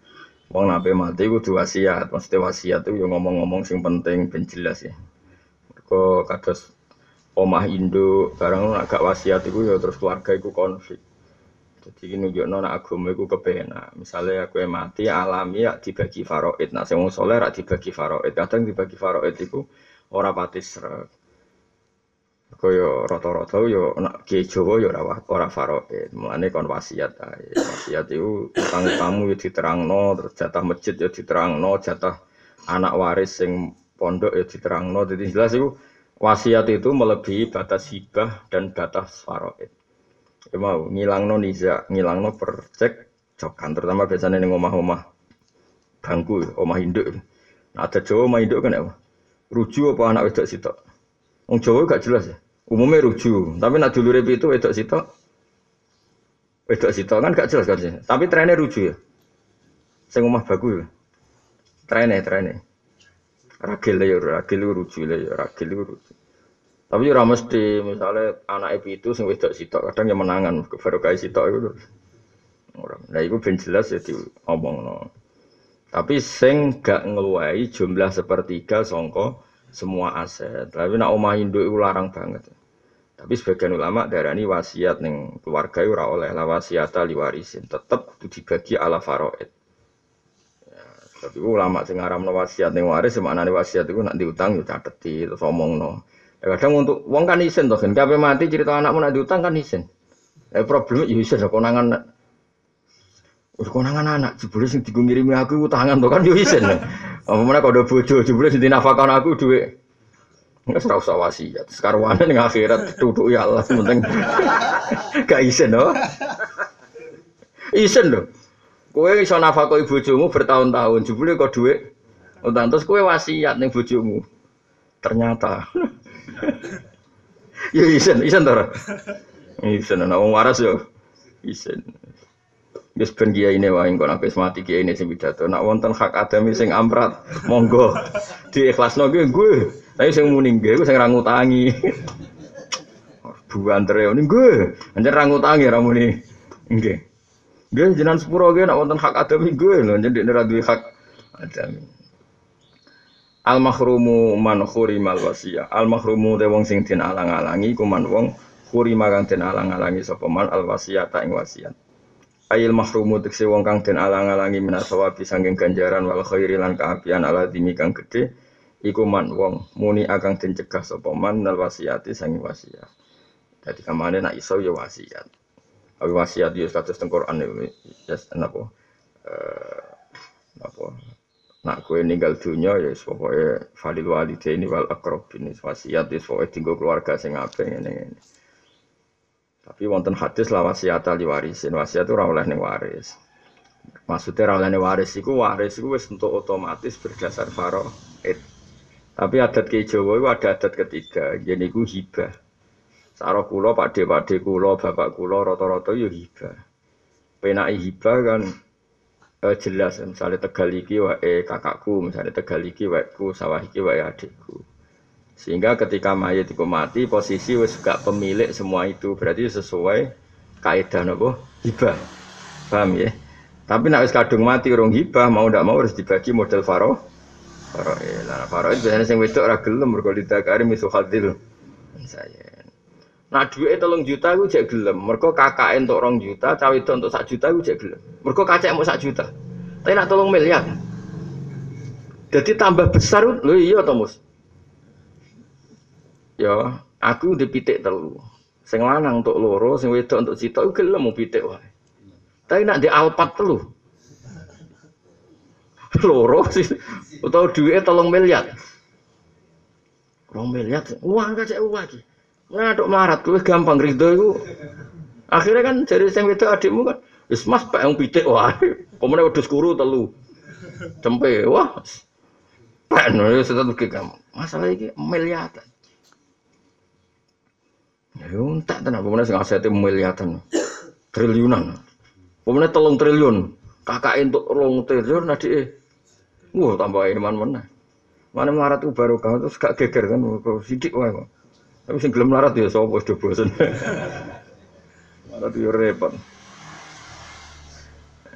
Wong nape mati itu wasiat, maksudnya wasiat itu yang ngomong-ngomong sing penting ben jelas ya. Kok kados omah Indo barang agak wasiat itu ya terus keluarga itu konflik. Jadi ini juga nona agama itu kepenak. Misalnya aku yang mati alami ya dibagi faroid. Nah, saya mau soleh rak dibagi faroid. Kadang dibagi faroid itu orang pati serak. Kaya rata-rata yo nak kiai Jawa yo ora ora faraid. Mulane kon wasiat ae. Wasiat iku utang kamu yo diterangno, terus jatah masjid yo diterangno, jatah anak waris sing pondok yo diterangno. Jadi jelas iku wasiat itu melebihi batas hibah dan batas faraid. Ya mau ngilangno niza, ngilangno percek cokan terutama biasanya ning omah-omah bangku, omah induk. Nah, ada Jawa omah induk kan apa? Ruju apa anak wedok sitok? Wong Jawa gak jelas ya. Umumnya ruju, tapi nak dulu itu wedok sitok. Wedok sitok kan gak jelas kan sih. Tapi trennya ruju ya. Sing omah bagus ya. Trennya, trennya. Ragil ya, ragil ruju lah ya, ragil ruju. Tapi ora mesti misalnya anak itu sing wedok sitok kadang yang menangan baru kayak sitok itu. Nah itu ben jelas ya diomong no. Tapi sing gak ngeluai jumlah sepertiga songko semua aset. Tapi nak omah induk itu larang banget. Tapi sebagian ulama darani wasiat ning keluarga ora oleh la wasiat ali warisin, tetep kudu dibagi ala faraid. Ya, tapi ulama sing ngaramno wasiat ning waris maknane wasiat iku nak diutang yo cateti terus omongno. Ya, kadang untuk wong kan isin to kan, kabeh mati cerita anakmu nak diutang kan isin. Eh problem yo isin konangan Wis konangan anak jebule sing digo ngirimi aku utangan to kan yo isin. Apa meneh kok bojo jebule sing dinafakon aku dhuwit. Enggak serau usah wasiat. Sekarang ning akhirat duduk ya Allah penting gak isin no. Isin lho. Kowe iso nafakoi bojomu bertahun-tahun jebule kok dhuwit utang terus kowe wasiat ning bojomu. Ternyata ya isen, isen to Isen ana waras yo. Isen. Wis ben kiai ini wae engko nek mati kiai ini sing pidato. Nak wonten hak adami sing amrat, monggo diikhlasno nggih gue. Tapi sing muni nggih sing ra ngutangi. Buantere ini gue. Anjen ra ngutangi ra muni nggih. Nggih jenengan sepuro nggih nak wonten hak adami gue lho anjen ra duwe hak adami. Al mahrumu man khurimal wasiyah. Al mahrumu de wong sing den alang-alangi kuman wong khurima kang den alang-alangi sapa man al wasiyata ing wasiat. Ayil mahrumu tekse wong kang den alang-alangi minasawabi sanging ganjaran wal khairi lan kaapian ala dimi kang gede iku man wong muni agang den cegah sapa man nal wasiati sanging wasiat. Dadi kamane nak iso ya wasiat. Awi wasiat ya status teng Quran ya napa eh napa nak kowe ninggal dunia ya pokoke falil walidaini wal aqrabin wasiat wis pokoke tinggal keluarga sing apik ngene-ngene. Tapi wonten hadis la wasiat warisin. Wasiat itu ora oleh waris. Maksudnya ora oleh waris iku waris iku wis untuk otomatis berdasar faraid. Tapi adat ke Jawa itu ada adat ketiga, jadi ku hibah. Saro kulo, pakde pakde kulo, bapak kulo, roto-roto yo hibah. Penai hibah kan eh, jelas, misalnya tegal iki wae kakakku, misalnya tegal iki wae ku, sawah iki wae adikku. Sehingga ketika mayat itu mati, posisi wis gak pemilik semua itu. Berarti sesuai kaidah nopo hibah. Paham ya? Tapi nak wis kadung mati urung hibah, mau ndak mau harus dibagi model faro. Faro ya. Nah, faro itu biasanya sing wedok ora gelem mergo didakari misu hadil. Saya. Nah duit tolong juta gue cek gelem. Mergo kakak untuk rong juta, cawe itu untuk sak juta gue cek gelem. Mergo kacek mau sak juta. Tapi nak tolong miliar. Jadi tambah besar, lho iya Tomus ya aku dipitik telu. Sing lanang untuk loro, sing wedok untuk sitok gelem mau pitik wae. Tapi nak di alpat telu. loro sih utawa duitnya tolong miliar. Rong miliar, uang cek uang lagi. Ngaduk marat, gue gampang ridho itu. Akhirnya kan jadi sing wedok adikmu kan, wis mas pak yang pitik wae. Pemene wedhus kuru telu. Cempe, wah. Pak, nih tetap kamu. Masalah ini miliaran. Ya tak tenan, pemenang sing asete miliaran. Triliunan. Pemenang telung triliun. Kakak untuk rong triliun nadi eh. Wah, tambah iman mana. Mana melarat itu baru kau terus gak geger kan, sidik wae kok. Tapi sing gelem melarat ya sapa sudah bosen. Melarat yo repot.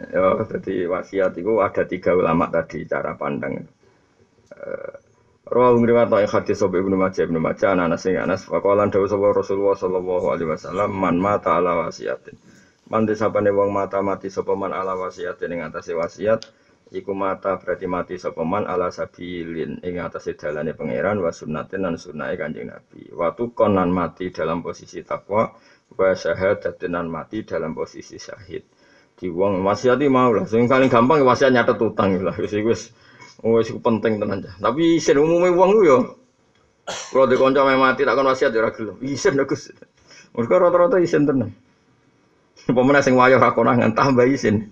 Ya, jadi wasiat itu ada tiga ulama tadi cara pandang. Rawa ngriwat yang hadis sobe Ibnu Majah Ibnu Majah anak sing anas faqalan dawuh sapa Rasulullah sallallahu alaihi wasallam man mata ala wasiatin. Man disapane wong mata mati sapa man ala wasiatin ing atase wasiat iku mata berarti mati sapa man ala sabilin ing atase dalane pangeran wa sunnatin lan sunnahe Kanjeng Nabi. Waktu konan mati dalam posisi takwa wa syahadatin lan mati dalam posisi syahid. Di wong wasiati mau lah, paling gampang wasiat nyatet utang lah wis wis wis penting tenan. Tapi isin umume wong ku yo kalau di konco mati tak kon wasiat ya ora gelem. Isin Gus. Mergo rata-rata isin tenan. Pemenang sing wayo ra konangan tambah isin.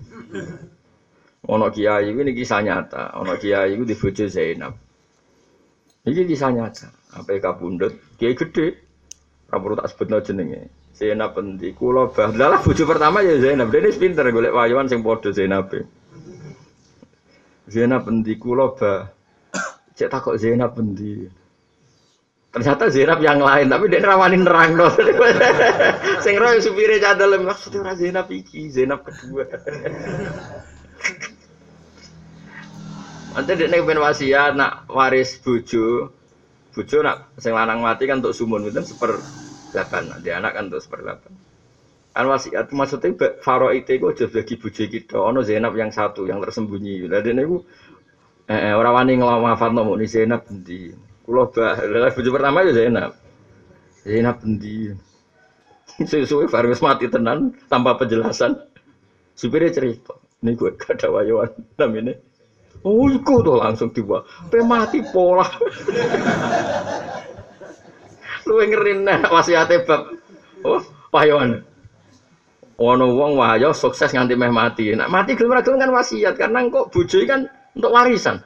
Ono kiai ini kisah nyata. Ono kiai itu di bojo Zainab. Ini kisah nyata. Apa kabundut? Kiai gede. Rapor tak sebut jenenge. Zainab pendi. Kulo bah. Lah bojo pertama ya Zainab. Dia ini pinter golek wayuan sing podo Zainab. Zainab pendi. Kulo bah. Cek takut Zainab pendi. Ternyata Zainab yang lain, tapi dia rawanin nerang dong. Sing roh supire cadel maksudnya Zainab iki, Zainab kedua. Nanti dia nih ben wasiat nak waris bojo, bojo nak sing lanang mati kan untuk sumun itu seper delapan, nanti anak kan untuk seper delapan. Kan wasiat maksudnya faro itu gue jadi bagi bojo kita, ono Zainab yang satu yang tersembunyi. Jadi nih gue eh, orang wani ngelawafat nomo nih Zainab di Kulo bah, lah bojo pertama ya Zainab. Zainab di Sesuai Faris mati tenan tanpa penjelasan. Supirnya cerita, ini gue gak ada wayuan namanya. Oh, iku tuh langsung tiba. Pe mati pola. Lu ngerin nah wasiate bab. Oh, payon. Ono wong wahyo sukses nganti meh mati. Nak mati gelem ora kan wasiat karena kok bojo kan untuk warisan.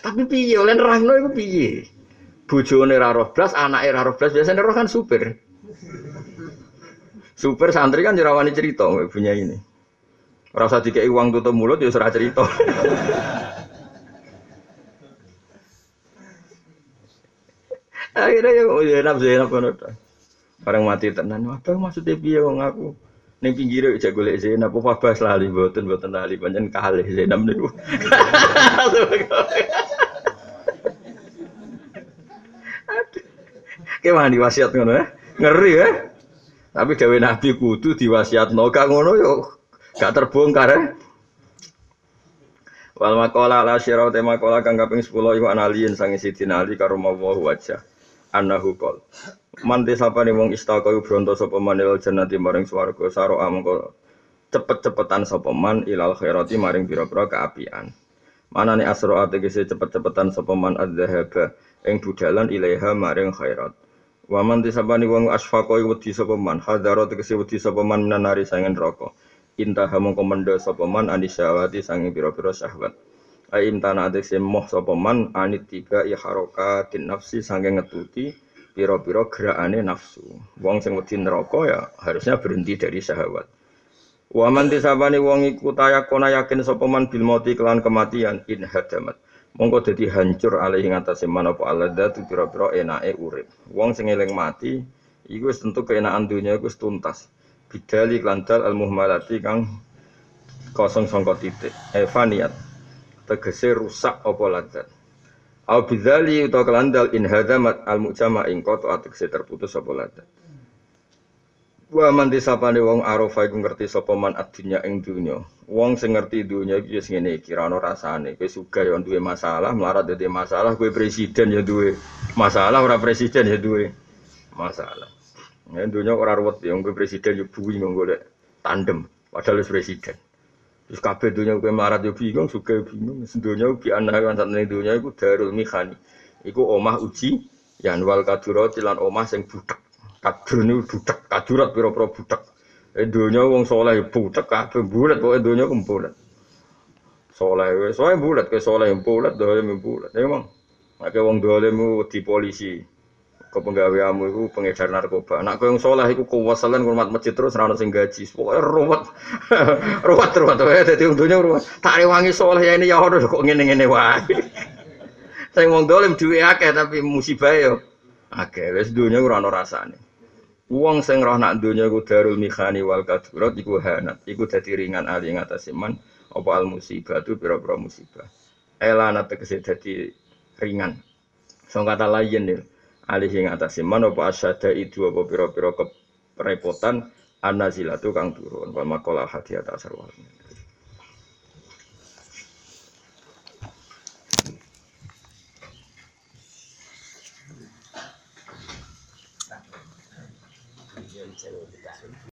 Tapi piye oleh nerangno iku piye? Bojone ra roh blas, anake ra roh blas, biasane roh kan supir. Supir santri kan jerawani cerita punya ini. Rasa dikei uang tutup mulut ya serah cerita. Akhirnya ya oh Zainab Barang mati tenan, apa maksudnya piye wong aku? Ning pinggire aja golek Zainab apa bahas lali mboten mboten lali pancen kalih Zainab niku. Kayak wasiat ngono ya? Ngeri ya? Tapi dewe Nabi kudu diwasiatno gak ngono yo Gak terbongkar ya. Wal makola ala syirau tema kola kang kaping 10 iku analiin sangi sidina ali karo wajah. Annahu qol. Man desapane wong istaka iku bronto sapa manil jannati maring swarga saro amko cepet-cepetan sapa man ilal khairati maring pira-pira kaapian. Manane asro ategese cepet-cepetan sapa man adzahaba ing budalan ilaiha maring khairat. Wa man desapane wong asfaqa iku wedi sapa man hadaro tegese wedi sapa man minanari sangen rokok inta mongko mendo sapa man anisyawati sange pira-pira syahwat ai imtana adese moh sapa man anit tiba ya harokatin nafsi sange ngetuti pira-pira gerakane nafsu. Wong sing wedi neraka ya harusnya berhenti dari syahwat. Wa man tisabani wong iku tayakona yakin sapa man bil mauti kelan kematian in hadamat. Mongko dadi hancur alih ing atase man apa aladzat pira-pira enake urip. Wong sing eling mati iku tentu keenaan dunya iku tuntas. Bidali klantal al muhmalati kang kosong sangka titik. Evaniat tegese rusak apa ladzat au bidzali utawa kelandal in hadamat al mujama ing koto tegese terputus apa ladzat Wa man disapane wong arafa iku ngerti sapa man adunya ing dunya. Wong sing ngerti dunya iki wis ngene iki, ra ono rasane. Kowe sugih yo duwe masalah, melarat dadi masalah, kowe presiden ya duwe masalah, ora presiden ya duwe masalah. Ya, dunia orang ruwet yang gue presiden juga bui golek tandem, padahal presiden. Terus kabeh dunia gue marat yo bingung, suka bingung. Dunia bi anak kan saat ini dunia itu darul mihani. Iku omah uji, yang wal kadurat lan omah sing budak. Kadur ini budak, kadurat piro-piro budak. Eh dunia wong soleh budak kabeh bulat, pokoknya dunia kum bulat. Soleh, soleh bulat, ke soleh bulat, dolim. Emang, Nek wong dolim di polisi, ke penggaweamu itu pengedar narkoba. Nak kau yang soleh itu kuwasalan ngurmat masjid terus rano sing gaji. Pokoknya ruwet, ruwet ruwet. Ya jadi untungnya ruwet. Tak rewangi soleh ya ini ya harus kok ngene ngene wae. Saya ngomong dolim duwe akeh tapi musibah yo. Akeh wes dunia ora ono rasane. Wong sing roh nak dunia ku darul mikhani wal kadurat iku hanat. Iku dadi ringan ali ngatas iman apa al musibah tu pira-pira musibah. Elana tegese dadi ringan. So kata lain nih alih ing atas iman apa asyada itu apa pira-pira kerepotan anazilatu kang turun. Wa maqala hati atas